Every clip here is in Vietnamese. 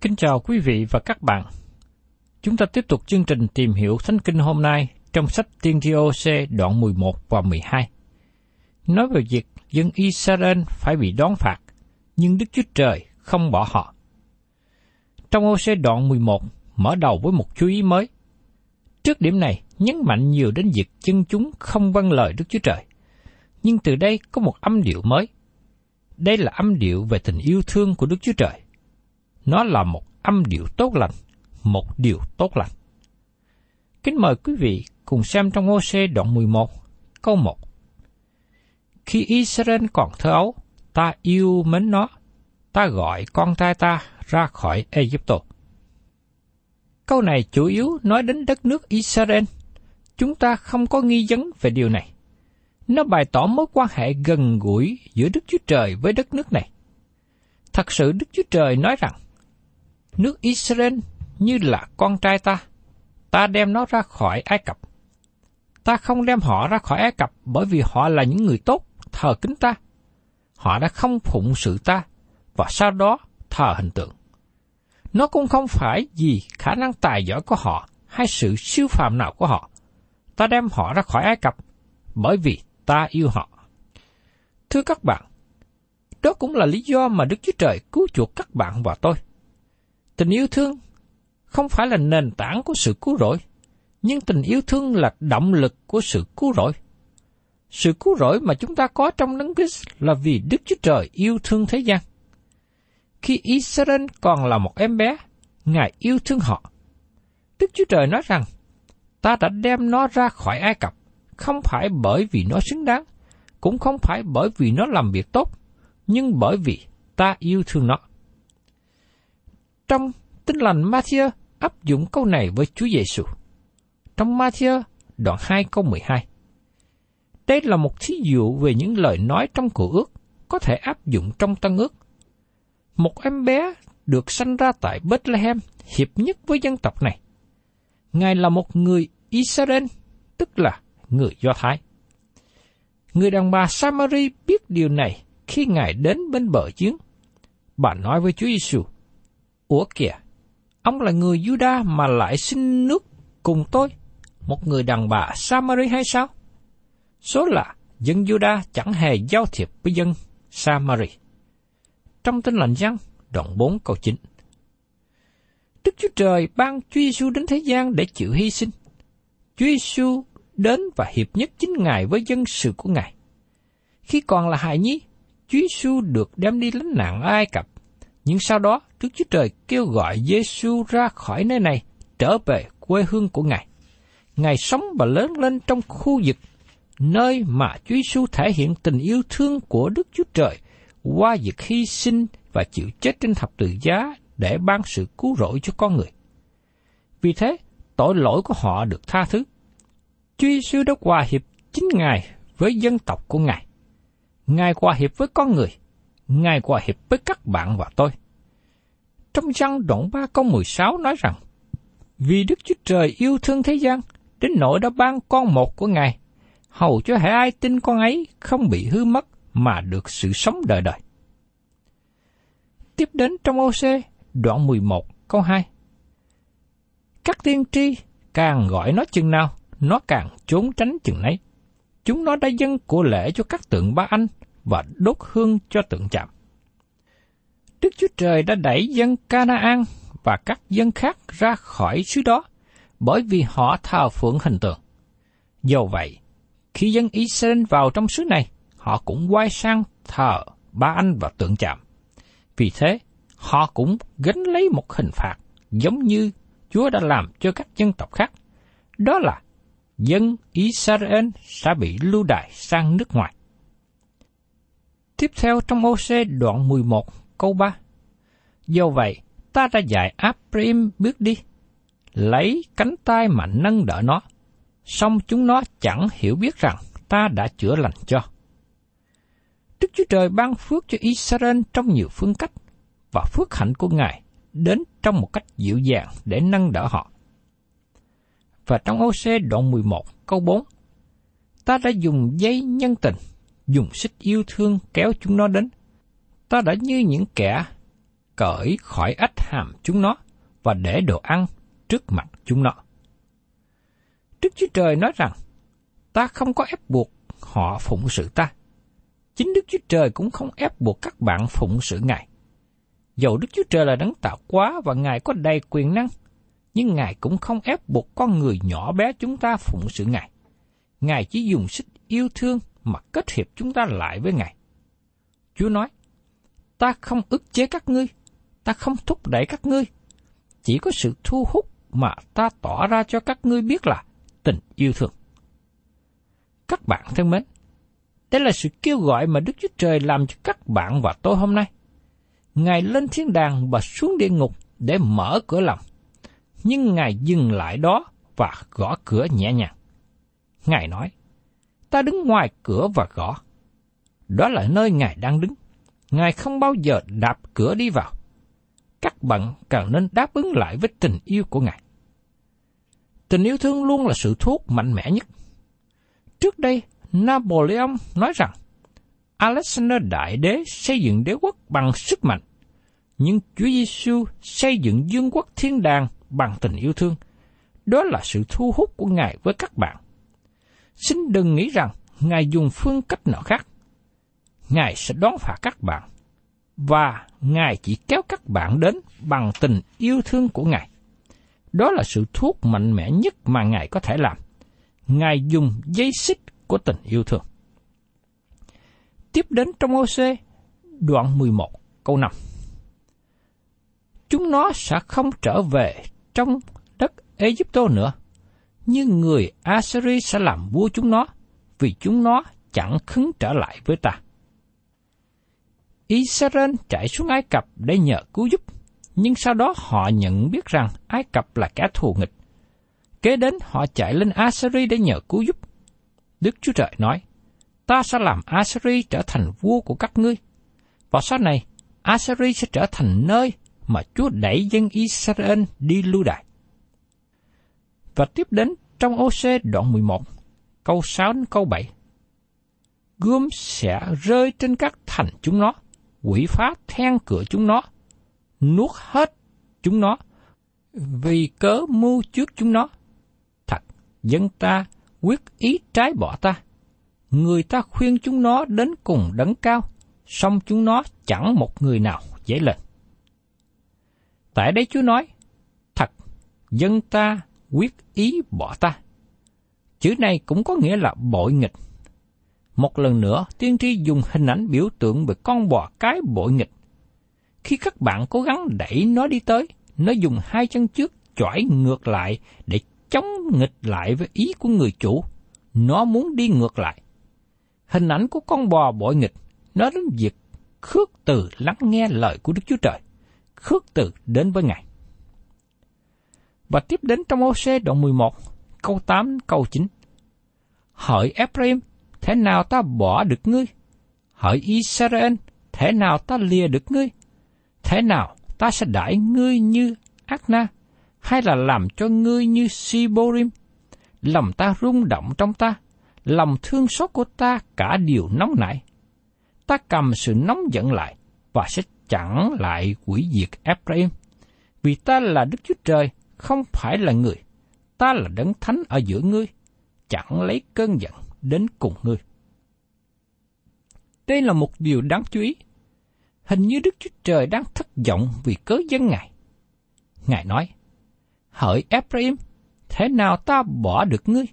Kính chào quý vị và các bạn. Chúng ta tiếp tục chương trình tìm hiểu Thánh Kinh hôm nay trong sách Tiên thi OC đoạn 11 và 12. Nói về việc dân Israel phải bị đón phạt, nhưng Đức Chúa Trời không bỏ họ. Trong OC đoạn 11 mở đầu với một chú ý mới. Trước điểm này, nhấn mạnh nhiều đến việc dân chúng không vâng lời Đức Chúa Trời. Nhưng từ đây có một âm điệu mới. Đây là âm điệu về tình yêu thương của Đức Chúa Trời. Nó là một âm điệu tốt lành, một điều tốt lành. Kính mời quý vị cùng xem trong OC đoạn 11, câu 1. Khi Israel còn thơ ấu, ta yêu mến nó, ta gọi con trai ta ra khỏi Egypto. Câu này chủ yếu nói đến đất nước Israel. Chúng ta không có nghi vấn về điều này. Nó bày tỏ mối quan hệ gần gũi giữa Đức Chúa Trời với đất nước này. Thật sự Đức Chúa Trời nói rằng, nước Israel như là con trai ta, ta đem nó ra khỏi Ai Cập. Ta không đem họ ra khỏi Ai Cập bởi vì họ là những người tốt, thờ kính ta. Họ đã không phụng sự ta, và sau đó thờ hình tượng. Nó cũng không phải vì khả năng tài giỏi của họ hay sự siêu phàm nào của họ. Ta đem họ ra khỏi Ai Cập bởi vì ta yêu họ. Thưa các bạn, đó cũng là lý do mà Đức Chúa Trời cứu chuộc các bạn và tôi. Tình yêu thương không phải là nền tảng của sự cứu rỗi, nhưng tình yêu thương là động lực của sự cứu rỗi. Sự cứu rỗi mà chúng ta có trong Đấng Christ là vì Đức Chúa Trời yêu thương thế gian. Khi Israel còn là một em bé, Ngài yêu thương họ. Đức Chúa Trời nói rằng, ta đã đem nó ra khỏi Ai Cập, không phải bởi vì nó xứng đáng, cũng không phải bởi vì nó làm việc tốt, nhưng bởi vì ta yêu thương nó. Trong Tin lành Matthew áp dụng câu này với Chúa Giêsu. Trong Matthew đoạn 2 câu 12. Đây là một thí dụ về những lời nói trong cựu ước có thể áp dụng trong tân ước. Một em bé được sanh ra tại Bethlehem hiệp nhất với dân tộc này. Ngài là một người Israel, tức là người Do Thái. Người đàn bà Samari biết điều này khi Ngài đến bên bờ giếng. Bà nói với Chúa Giêsu: Ủa kìa, ông là người Juda mà lại xin nước cùng tôi, một người đàn bà Samari hay sao? Số là dân Juda chẳng hề giao thiệp với dân Samari. Trong tin lành răng, đoạn 4 câu 9. Đức Chúa Trời ban Chúa Giêsu đến thế gian để chịu hy sinh. Chúa Giêsu đến và hiệp nhất chính Ngài với dân sự của Ngài. Khi còn là hài nhi, Chúa Giêsu được đem đi lánh nạn ở Ai Cập. Nhưng sau đó, Đức Chúa Trời kêu gọi Giêsu ra khỏi nơi này, trở về quê hương của Ngài. Ngài sống và lớn lên trong khu vực nơi mà Chúa Giêsu thể hiện tình yêu thương của Đức Chúa Trời qua việc hy sinh và chịu chết trên thập tự giá để ban sự cứu rỗi cho con người. Vì thế, tội lỗi của họ được tha thứ. Chúa Giêsu đã hòa hiệp chính Ngài với dân tộc của Ngài. Ngài hòa hiệp với con người. Ngài hòa hiệp với các bạn và tôi. Trong văn đoạn 3 câu 16 nói rằng, Vì Đức Chúa Trời yêu thương thế gian, đến nỗi đã ban con một của Ngài, hầu cho hệ ai tin con ấy không bị hư mất mà được sự sống đời đời. Tiếp đến trong OC, đoạn 11, câu 2. Các tiên tri càng gọi nó chừng nào, nó càng trốn tránh chừng nấy. Chúng nó đã dâng của lễ cho các tượng ba anh và đốt hương cho tượng chạm. Đức Chúa Trời đã đẩy dân Canaan và các dân khác ra khỏi xứ đó, bởi vì họ thờ phượng hình tượng. Do vậy, khi dân Israel vào trong xứ này, họ cũng quay sang thờ ba anh và tượng chạm. Vì thế, họ cũng gánh lấy một hình phạt giống như Chúa đã làm cho các dân tộc khác. Đó là dân Israel sẽ bị lưu đày sang nước ngoài. Tiếp theo trong OC đoạn 11 câu 3. Do vậy, ta đã dạy Abraham bước đi, lấy cánh tay mà nâng đỡ nó, song chúng nó chẳng hiểu biết rằng ta đã chữa lành cho. Đức Chúa Trời ban phước cho Israel trong nhiều phương cách, và phước hạnh của Ngài đến trong một cách dịu dàng để nâng đỡ họ. Và trong OC đoạn 11 câu 4, ta đã dùng dây nhân tình, dùng xích yêu thương kéo chúng nó đến. Ta đã như những kẻ cởi khỏi ách hàm chúng nó và để đồ ăn trước mặt chúng nó. Đức Chúa Trời nói rằng, ta không có ép buộc họ phụng sự ta. Chính Đức Chúa Trời cũng không ép buộc các bạn phụng sự Ngài. Dầu Đức Chúa Trời là đấng tạo quá và Ngài có đầy quyền năng, nhưng Ngài cũng không ép buộc con người nhỏ bé chúng ta phụng sự Ngài. Ngài chỉ dùng sức yêu thương mà kết hiệp chúng ta lại với Ngài. Chúa nói, ta không ức chế các ngươi, ta không thúc đẩy các ngươi, chỉ có sự thu hút mà ta tỏ ra cho các ngươi biết là tình yêu thương. Các bạn thân mến, đây là sự kêu gọi mà Đức Chúa Trời làm cho các bạn và tôi hôm nay. Ngài lên thiên đàng và xuống địa ngục để mở cửa lòng. Nhưng Ngài dừng lại đó và gõ cửa nhẹ nhàng. Ngài nói, ta đứng ngoài cửa và gõ. Đó là nơi Ngài đang đứng. Ngài không bao giờ đạp cửa đi vào. Các bạn càng nên đáp ứng lại với tình yêu của Ngài. Tình yêu thương luôn là sự thuốc mạnh mẽ nhất. Trước đây, Napoleon nói rằng, Alexander Đại Đế xây dựng đế quốc bằng sức mạnh, nhưng Chúa Giêsu xây dựng dương quốc thiên đàng bằng tình yêu thương. Đó là sự thu hút của Ngài với các bạn. Xin đừng nghĩ rằng Ngài dùng phương cách nào khác. Ngài sẽ đón phạt các bạn, và Ngài chỉ kéo các bạn đến bằng tình yêu thương của Ngài. Đó là sự thuốc mạnh mẽ nhất mà Ngài có thể làm. Ngài dùng dây xích của tình yêu thương. Tiếp đến trong OC, đoạn 11, câu 5 chúng nó sẽ không trở về trong đất Egypto nữa. Nhưng người Assyri sẽ làm vua chúng nó, vì chúng nó chẳng khứng trở lại với ta. Israel chạy xuống Ai Cập để nhờ cứu giúp, nhưng sau đó họ nhận biết rằng Ai Cập là kẻ thù nghịch. Kế đến họ chạy lên Assyri để nhờ cứu giúp. Đức Chúa Trời nói, ta sẽ làm Assyri trở thành vua của các ngươi. Và sau này, Assyri sẽ trở thành nơi mà Chúa đẩy dân Israel đi lưu đày. Và tiếp đến trong OC đoạn 11, câu 6 đến câu 7. Gươm sẽ rơi trên các thành chúng nó, quỷ phá then cửa chúng nó, nuốt hết chúng nó, vì cớ mưu trước chúng nó. Thật, dân ta quyết ý trái bỏ ta. Người ta khuyên chúng nó đến cùng đấng cao, song chúng nó chẳng một người nào dễ lên. Tại đây Chúa nói, thật dân ta quyết ý bỏ ta. Chữ này cũng có nghĩa là bội nghịch. Một lần nữa, tiên tri dùng hình ảnh biểu tượng về con bò cái bội nghịch. Khi các bạn cố gắng đẩy nó đi tới, nó dùng hai chân trước chỏi ngược lại để chống nghịch lại với ý của người chủ. Nó muốn đi ngược lại. Hình ảnh của con bò bội nghịch, nó đến việc khước từ lắng nghe lời của Đức Chúa Trời, khước từ đến với Ngài. Và tiếp đến trong ô xe đoạn 11, câu 8, câu 9. Hỡi Ephraim, thế nào ta bỏ được ngươi? Hỡi Israel, thế nào ta lìa được ngươi? Thế nào ta sẽ đãi ngươi như Akna, hay là làm cho ngươi như Siborim? Lòng ta rung động trong ta, lòng thương xót của ta cả điều nóng nảy. Ta cầm sự nóng giận lại và sẽ chẳng lại quỷ diệt Ephraim. Vì ta là Đức Chúa Trời, không phải là người. Ta là đấng thánh ở giữa ngươi, chẳng lấy cơn giận đến cùng ngươi. Đây là một điều đáng chú ý. Hình như Đức Chúa Trời đang thất vọng vì cớ dân Ngài. Ngài nói, Hỡi Ephraim, thế nào ta bỏ được ngươi?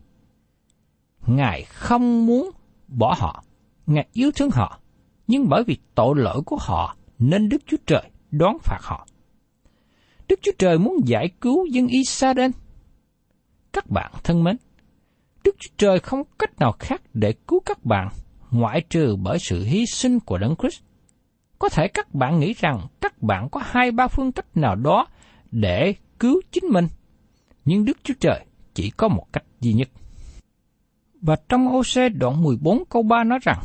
Ngài không muốn bỏ họ, Ngài yêu thương họ, nhưng bởi vì tội lỗi của họ nên Đức Chúa Trời đón phạt họ. Đức Chúa Trời muốn giải cứu dân Israel. Các bạn thân mến, Đức Chúa Trời không cách nào khác để cứu các bạn ngoại trừ bởi sự hy sinh của Đấng Christ. Có thể các bạn nghĩ rằng các bạn có hai ba phương cách nào đó để cứu chính mình, nhưng Đức Chúa Trời chỉ có một cách duy nhất. Và trong OC đoạn 14 câu 3 nói rằng,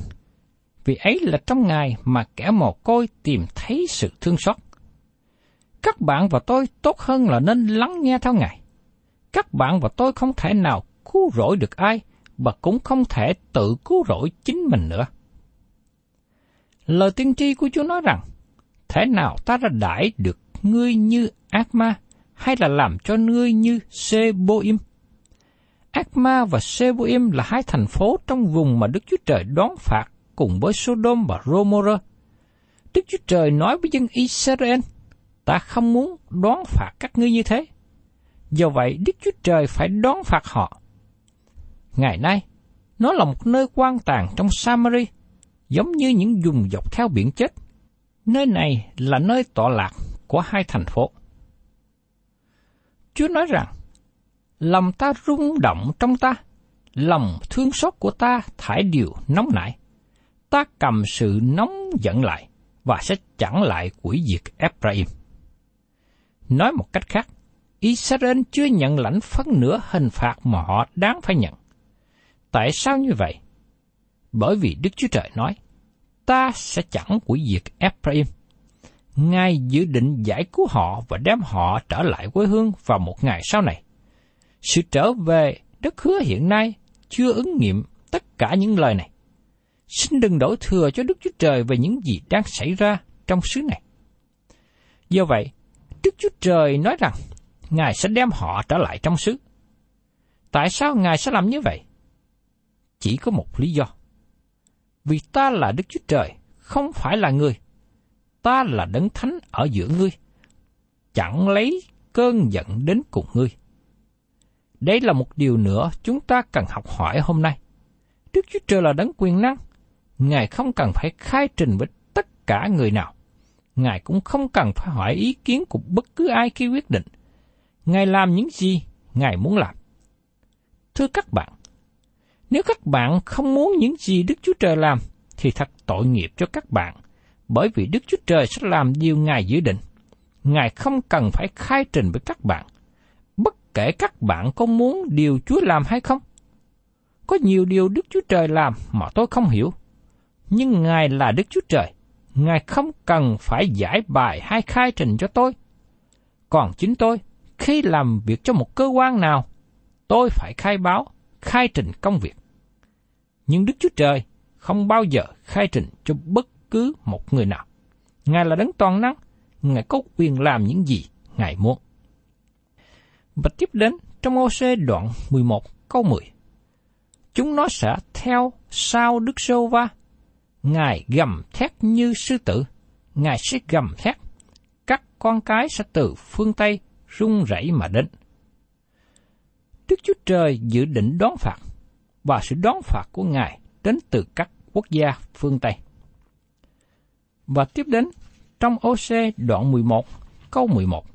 vì ấy là trong ngày mà kẻ mồ côi tìm thấy sự thương xót. Các bạn và tôi tốt hơn là nên lắng nghe theo Ngài. Các bạn và tôi không thể nào cứu rỗi được ai, và cũng không thể tự cứu rỗi chính mình nữa. Lời tiên tri của Chúa nói rằng, thế nào ta đã đãi được ngươi như ác ma, hay là làm cho ngươi như Seboim? Ác ma và Seboim là hai thành phố trong vùng mà Đức Chúa Trời đón phạt cùng với Sodom và Gomorrah. Đức Chúa Trời nói với dân Israel, ta không muốn đón phạt các ngươi như thế. Do vậy, Đức Chúa Trời phải đón phạt họ. Ngày nay, nó là một nơi quan tàn trong Samari, giống như những vùng dọc theo biển chết. Nơi này là nơi tọa lạc của hai thành phố. Chúa nói rằng, lòng ta rung động trong ta, lòng thương xót của ta thải điều nóng nảy. Ta cầm sự nóng giận lại và sẽ chẳng lại quỷ diệt Ephraim. Nói một cách khác, Israel chưa nhận lãnh phân nửa hình phạt mà họ đáng phải nhận. Tại sao như vậy? Bởi vì Đức Chúa Trời nói, ta sẽ chẳng quỷ diệt Ephraim. Ngài dự định giải cứu họ và đem họ trở lại quê hương vào một ngày sau này. Sự trở về đất hứa hiện nay chưa ứng nghiệm tất cả những lời này. Xin đừng đổ thừa cho Đức Chúa Trời về những gì đang xảy ra trong xứ này. Do vậy, Đức Chúa Trời nói rằng Ngài sẽ đem họ trở lại trong xứ. Tại sao Ngài sẽ làm như vậy? Chỉ có một lý do. Vì ta là Đức Chúa Trời, không phải là người. Ta là đấng thánh ở giữa ngươi. Chẳng lấy cơn giận đến cùng ngươi. Đây là một điều nữa chúng ta cần học hỏi hôm nay. Đức Chúa Trời là đấng quyền năng. Ngài không cần phải khai trình với tất cả người nào. Ngài cũng không cần phải hỏi ý kiến của bất cứ ai khi quyết định. Ngài làm những gì Ngài muốn làm. Thưa các bạn, nếu các bạn không muốn những gì Đức Chúa Trời làm, thì thật tội nghiệp cho các bạn, bởi vì Đức Chúa Trời sẽ làm điều Ngài dự định. Ngài không cần phải khai trình với các bạn, bất kể các bạn có muốn điều Chúa làm hay không. Có nhiều điều Đức Chúa Trời làm mà tôi không hiểu, nhưng Ngài là Đức Chúa Trời, Ngài không cần phải giải bài hay khai trình cho tôi. Còn chính tôi, khi làm việc cho một cơ quan nào, tôi phải khai báo, khai trình công việc. Nhưng Đức Chúa Trời không bao giờ khai trình cho bất cứ một người nào. Ngài là đấng toàn năng, Ngài có quyền làm những gì Ngài muốn. Và tiếp đến trong ô đoạn 11 câu 10. Chúng nó sẽ theo sau Đức Sô Va. Ngài gầm thét như sư tử. Ngài sẽ gầm thét. Các con cái sẽ từ phương Tây rung rẩy mà đến. Đức Chúa Trời dự định đón phạt, và sự đón phạt của Ngài đến từ các quốc gia phương Tây. Và tiếp đến, trong OC đoạn 11, câu 11.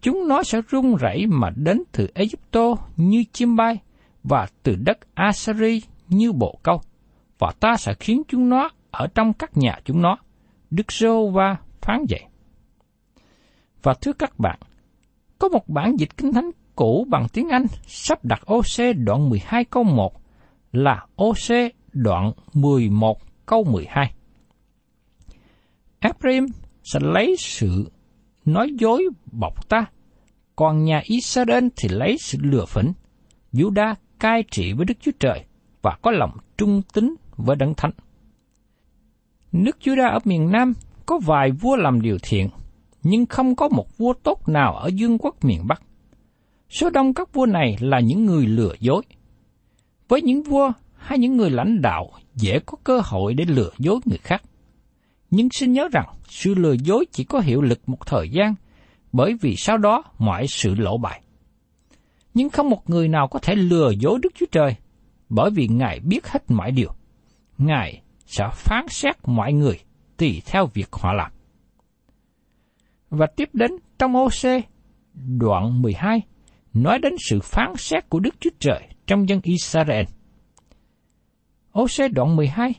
Chúng nó sẽ rung rẩy mà đến từ Egypto như chim bay, và từ đất Assyri như bộ câu, và ta sẽ khiến chúng nó ở trong các nhà chúng nó. Đức giê va phán vậy. Và thưa các bạn, có một bản dịch kinh thánh cũ bằng tiếng Anh sắp đặt OC đoạn 12 câu 1 là OC đoạn 11 câu 12. Ephraim sẽ lấy sự nói dối bọc ta, còn nhà Israel thì lấy sự lừa phỉnh. Judah cai trị với Đức Chúa Trời và có lòng trung tín với Đấng Thánh. Nước Judah ở miền Nam có vài vua làm điều thiện, nhưng không có một vua tốt nào ở dương quốc miền Bắc. Số đông các vua này là những người lừa dối. Với những vua hay những người lãnh đạo dễ có cơ hội để lừa dối người khác. Nhưng xin nhớ rằng sự lừa dối chỉ có hiệu lực một thời gian, bởi vì sau đó mọi sự lộ bại. Nhưng không một người nào có thể lừa dối Đức Chúa Trời, bởi vì Ngài biết hết mọi điều. Ngài sẽ phán xét mọi người tùy theo việc họ làm. Và tiếp đến trong OC đoạn 12 nói đến sự phán xét của Đức Chúa Trời trong dân Israel. Ô xe đoạn 12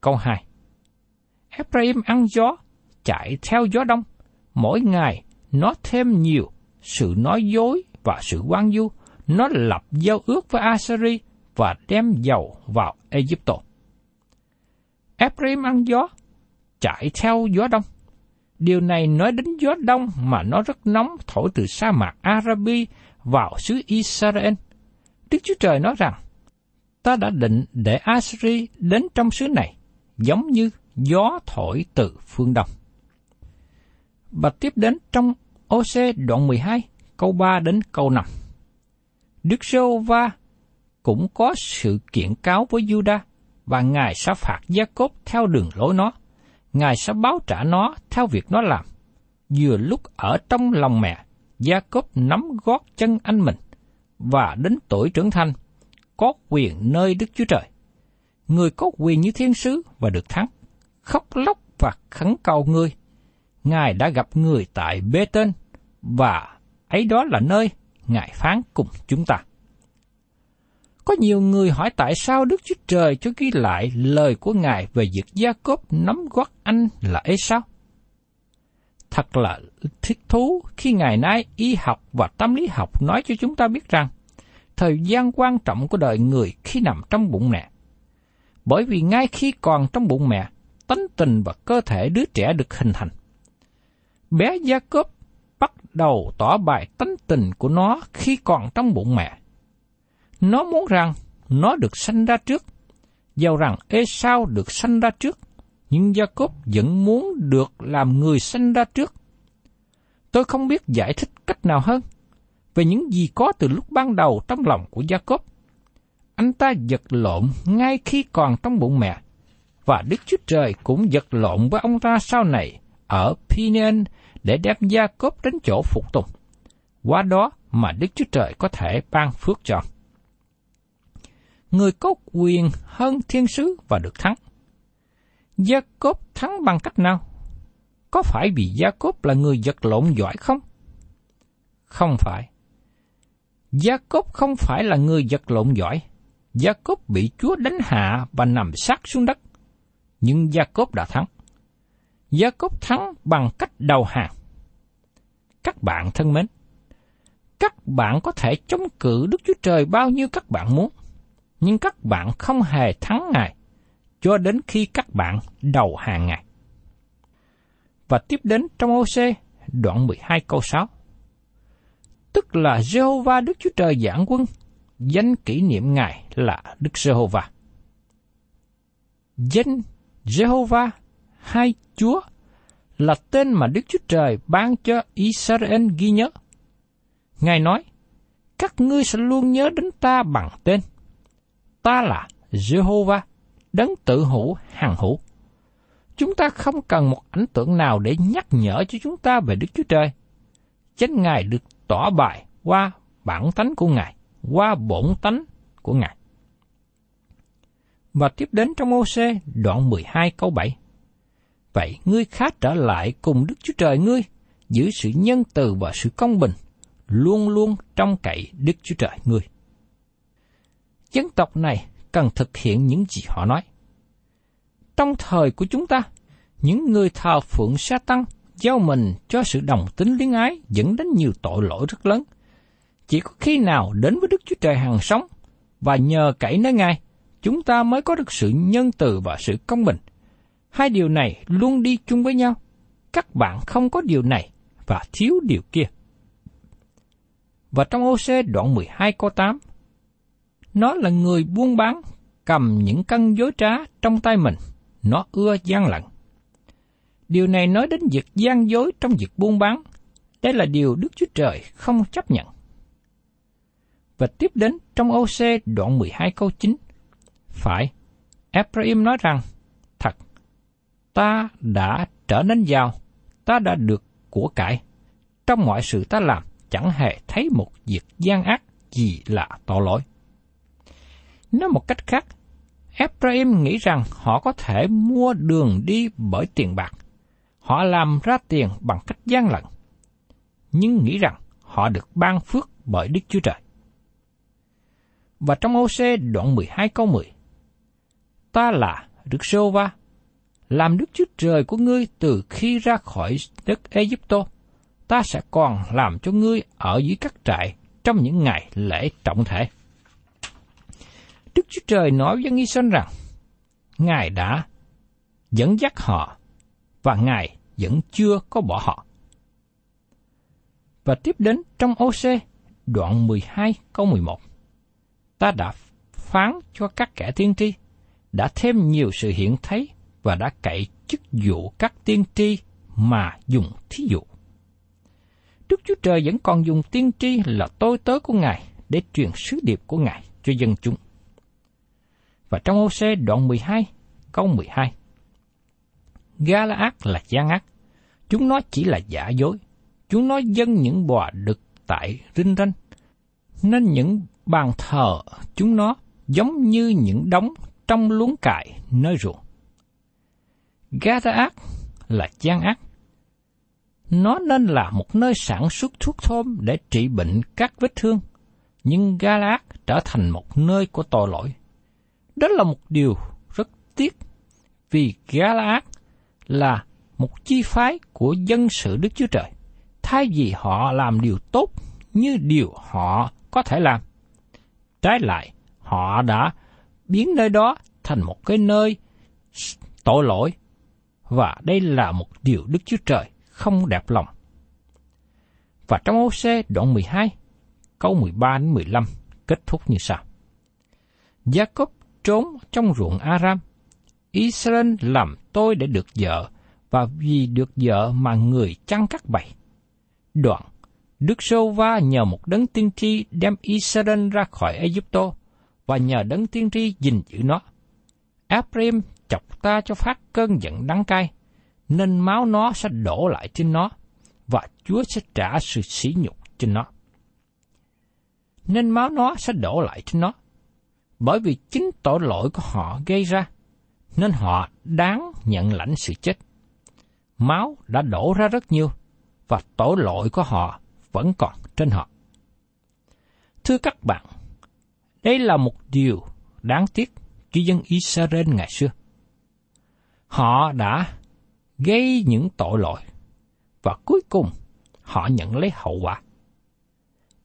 câu 2 Ephraim ăn gió, chạy theo gió đông, mỗi ngày nó thêm nhiều sự nói dối và sự quan du, nó lập giao ước với Assyri và đem dầu vào Egypto. Ephraim ăn gió, chạy theo gió đông. Điều này nói đến gió đông mà nó rất nóng thổi từ sa mạc Arabi vào xứ Israel. Đức Chúa Trời nói rằng, ta đã định để Assyri đến trong xứ này, giống như gió thổi từ phương đông. Và tiếp đến trong OC đoạn 12, câu 3 đến câu 5. Đức giê va cũng có sự kiện cáo với Juda và Ngài sẽ phạt Gia Cốp theo đường lối nó. Ngài sẽ báo trả nó theo việc nó làm. Vừa lúc ở trong lòng mẹ, Gia Cốp nắm gót chân anh mình và đến tuổi trưởng thành, có quyền nơi Đức Chúa Trời. Người có quyền như thiên sứ và được thắng, khóc lóc và khấn cầu người. Ngài đã gặp người tại Bê Tên và ấy đó là nơi Ngài phán cùng chúng ta. Có nhiều người hỏi tại sao Đức Chúa Trời cho ghi lại lời của Ngài về việc Gia Cốp nắm gót anh là ấy sao? Thật là thích thú khi ngày nay y học và tâm lý học nói cho chúng ta biết rằng thời gian quan trọng của đời người khi nằm trong bụng mẹ. Bởi vì ngay khi còn trong bụng mẹ, tánh tình và cơ thể đứa trẻ được hình thành. Bé Gia Cốp bắt đầu tỏ bài tánh tình của nó khi còn trong bụng mẹ. Nó muốn rằng nó được sanh ra trước, giàu rằng ê sao được sanh ra trước, nhưng Jacob vẫn muốn được làm người sanh ra trước. Tôi không biết giải thích cách nào hơn về những gì có từ lúc ban đầu trong lòng của Jacob. Anh ta giật lộn ngay khi còn trong bụng mẹ, và Đức Chúa Trời cũng giật lộn với ông ta sau này ở Pinion để đem Jacob đến chỗ phục tùng. Qua đó mà Đức Chúa Trời có thể ban phước cho người có quyền hơn thiên sứ và được thắng. Gia Cốp thắng bằng cách nào? Có phải vì Gia Cốp là người giật lộn giỏi không? Không phải. Gia Cốp không phải là người giật lộn giỏi. Gia Cốp bị Chúa đánh hạ và nằm sát xuống đất. Nhưng Gia Cốp đã thắng. Gia Cốp thắng bằng cách đầu hàng. Các bạn thân mến, các bạn có thể chống cự Đức Chúa Trời bao nhiêu các bạn muốn nhưng các bạn không hề thắng Ngài cho đến khi các bạn đầu hàng Ngài. Và tiếp đến trong OC đoạn 12 câu 6. Tức là Jehovah Đức Chúa Trời giảng quân, danh kỷ niệm Ngài là Đức Jehovah. Danh Jehovah hai Chúa là tên mà Đức Chúa Trời ban cho Israel ghi nhớ. Ngài nói, các ngươi sẽ luôn nhớ đến ta bằng tên – ta là Jehovah, đấng tự hữu hằng hữu. Chúng ta không cần một ảnh tượng nào để nhắc nhở cho chúng ta về Đức Chúa Trời. chính Ngài được tỏ bài qua bản tánh của Ngài, qua bổn tánh của Ngài. Và tiếp đến trong ô-xê đoạn 12 câu 7. Vậy ngươi khá trở lại cùng Đức Chúa Trời ngươi, giữ sự nhân từ và sự công bình, luôn luôn trong cậy Đức Chúa Trời ngươi. Dân tộc này cần thực hiện những gì họ nói. Trong thời của chúng ta, những người thờ phượng sa tăng giao mình cho sự đồng tính luyến ái dẫn đến nhiều tội lỗi rất lớn. Chỉ có khi nào đến với Đức Chúa Trời hàng sống và nhờ cậy nơi Ngài, chúng ta mới có được sự nhân từ và sự công bình. Hai điều này luôn đi chung với nhau. Các bạn không có điều này và thiếu điều kia. Và trong OC đoạn 12 câu 8, nó là người buôn bán cầm những cân dối trá trong tay mình, nó ưa gian lận. Điều này nói đến việc gian dối trong việc buôn bán. Đây là điều Đức Chúa Trời không chấp nhận. Và tiếp đến trong OC đoạn 12 câu 9. Phải, Ephraim nói rằng, thật, ta đã trở nên giàu, ta đã được của cải. Trong mọi sự ta làm, chẳng hề thấy một việc gian ác gì là tội lỗi. Nói một cách khác, Ephraim nghĩ rằng họ có thể mua đường đi bởi tiền bạc. Họ làm ra tiền bằng cách gian lận. Nhưng nghĩ rằng họ được ban phước bởi Đức Chúa Trời. Và trong OC đoạn 12 câu 10, Ta là Đức Sô Va, làm Đức Chúa Trời của ngươi từ khi ra khỏi đất Egypto, ta sẽ còn làm cho ngươi ở dưới các trại trong những ngày lễ trọng thể. Đức Chúa Trời nói với Israel rằng, Ngài đã dẫn dắt họ và Ngài vẫn chưa có bỏ họ. Và tiếp đến trong OC đoạn 12 câu 11. Ta đã phán cho các kẻ tiên tri, đã thêm nhiều sự hiện thấy và đã cậy chức vụ các tiên tri mà dùng thí dụ. Đức Chúa Trời vẫn còn dùng tiên tri là tôi tớ của Ngài để truyền sứ điệp của Ngài cho dân chúng. Và trong OC đoạn 12, câu 12. Galaad là gian ác. Chúng nó chỉ là giả dối. Chúng nó dân những bò đực tại rinh ranh. Nên những bàn thờ chúng nó giống như những đống trong luống cải nơi ruộng. Galaad là gian ác. Nó nên là một nơi sản xuất thuốc thơm để trị bệnh các vết thương, nhưng Galaad trở thành một nơi của tội lỗi. Đó là một điều rất tiếc, vì Galaad là một chi phái của dân sự Đức Chúa Trời, thay vì họ làm điều tốt như điều họ có thể làm. Trái lại, họ đã biến nơi đó thành một cái nơi tội lỗi, và đây là một điều Đức Chúa Trời không đẹp lòng. Và trong OC đoạn 12, câu 13 đến 15 kết thúc như sau. Jacob trốn trong ruộng Aram. Israel làm tôi để được vợ, và vì được vợ mà người chăn cắt bày. Đoạn, Đức Sô Va nhờ một đấng tiên tri đem Israel ra khỏi Egypto, và nhờ đấng tiên tri gìn giữ nó. Ephraim chọc ta cho phát cơn giận đắng cay, nên máu nó sẽ đổ lại trên nó, và Chúa sẽ trả sự sỉ nhục trên nó. Nên máu nó sẽ đổ lại trên nó, bởi vì chính tội lỗi của họ gây ra, nên họ đáng nhận lãnh sự chết. Máu đã đổ ra rất nhiều, và tội lỗi của họ vẫn còn trên họ. Thưa các bạn, đây là một điều đáng tiếc cho dân Israel ngày xưa. Họ đã gây những tội lỗi, và cuối cùng họ nhận lấy hậu quả.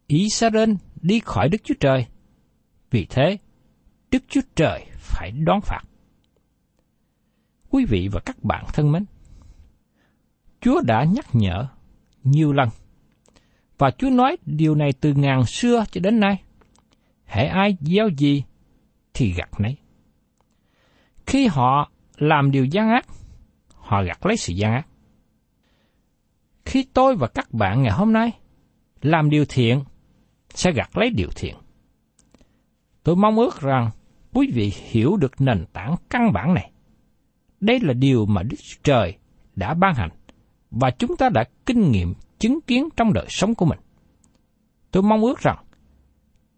Israel đi khỏi Đức Chúa Trời, vì thế Đức Chúa Trời phải đón phạt. Quý vị và các bạn thân mến, Chúa đã nhắc nhở nhiều lần, và Chúa nói điều này từ ngàn xưa cho đến nay. Hãy ai gieo gì thì gặt nấy. Khi họ làm điều gian ác, họ gặt lấy sự gian ác. Khi tôi và các bạn ngày hôm nay làm điều thiện, sẽ gặt lấy điều thiện. Tôi mong ước rằng quý vị hiểu được nền tảng căn bản này. Đây là điều mà Đức Trời đã ban hành và chúng ta đã kinh nghiệm chứng kiến trong đời sống của mình. Tôi mong ước rằng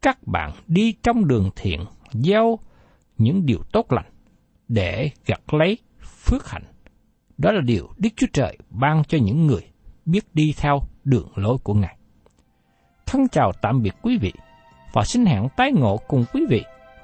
các bạn đi trong đường thiện, gieo những điều tốt lành, để gặt lấy phước hạnh. Đó là điều Đức Chúa Trời ban cho những người biết đi theo đường lối của Ngài. Thân chào tạm biệt quý vị và xin hẹn tái ngộ cùng quý vị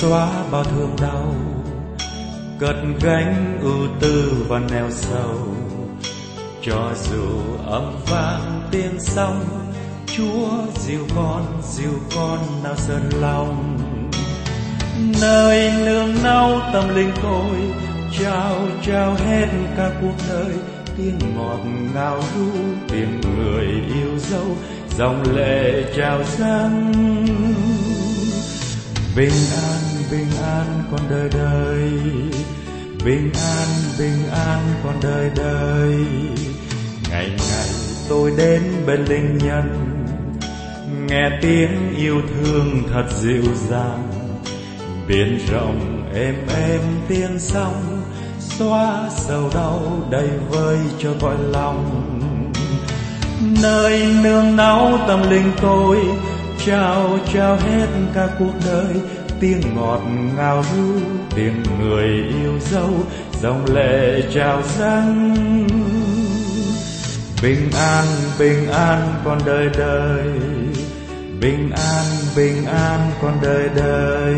Xóa bao thương đau, cất gánh ưu tư và neo sầu. Cho dù âm vang tiếng sóng, Chúa dìu con dìu con nào sơn lòng. Nơi nương náu tâm linh tôi, trao trao hết cả cuộc đời. Tiếng ngọt ngào ru tiếng người yêu dấu, dòng lệ trào dâng. Bình an bình an con đời đời. Bình an bình an con đời đời. Ngày ngày tôi đến bên linh nhân nghe tiếng yêu thương thật dịu dàng. Biển rộng êm êm tiếng sóng. Xóa sầu đau đầy vơi cho cõi lòng. Nơi nương náu tâm linh tôi, trao trao hết cả cuộc đời tiếng ngọt ngào ru tiếng người yêu dấu dòng lệ trào dâng. Bình an bình an con đời đời, bình an bình an con đời đời.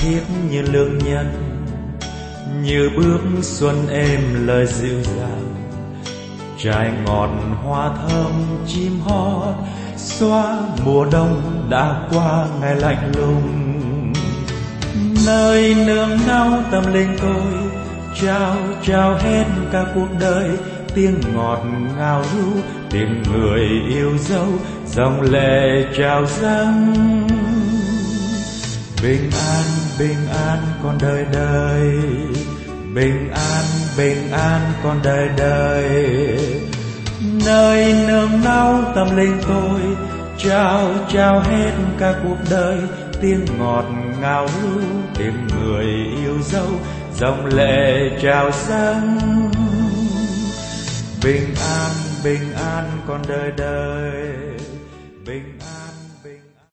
Thiết như lương nhân, như bước xuân êm lời dịu dàng. Trái ngọt hoa thơm chim hót, xóa mùa đông đã qua ngày lạnh lùng. Nơi nương náu tâm linh tôi, trao trao hết cả cuộc đời. Tiếng ngọt ngào ru, tiếng người yêu dấu, dòng lệ trào dâng. Bình an bình an con đời đời. Bình an bình an con đời đời. Nơi nương náu tâm linh tôi, trao trao hết cả cuộc đời. Tiếng ngọt ngào ru tìm người yêu dấu, dòng lệ trào dâng. Bình an bình an con đời đời. Bình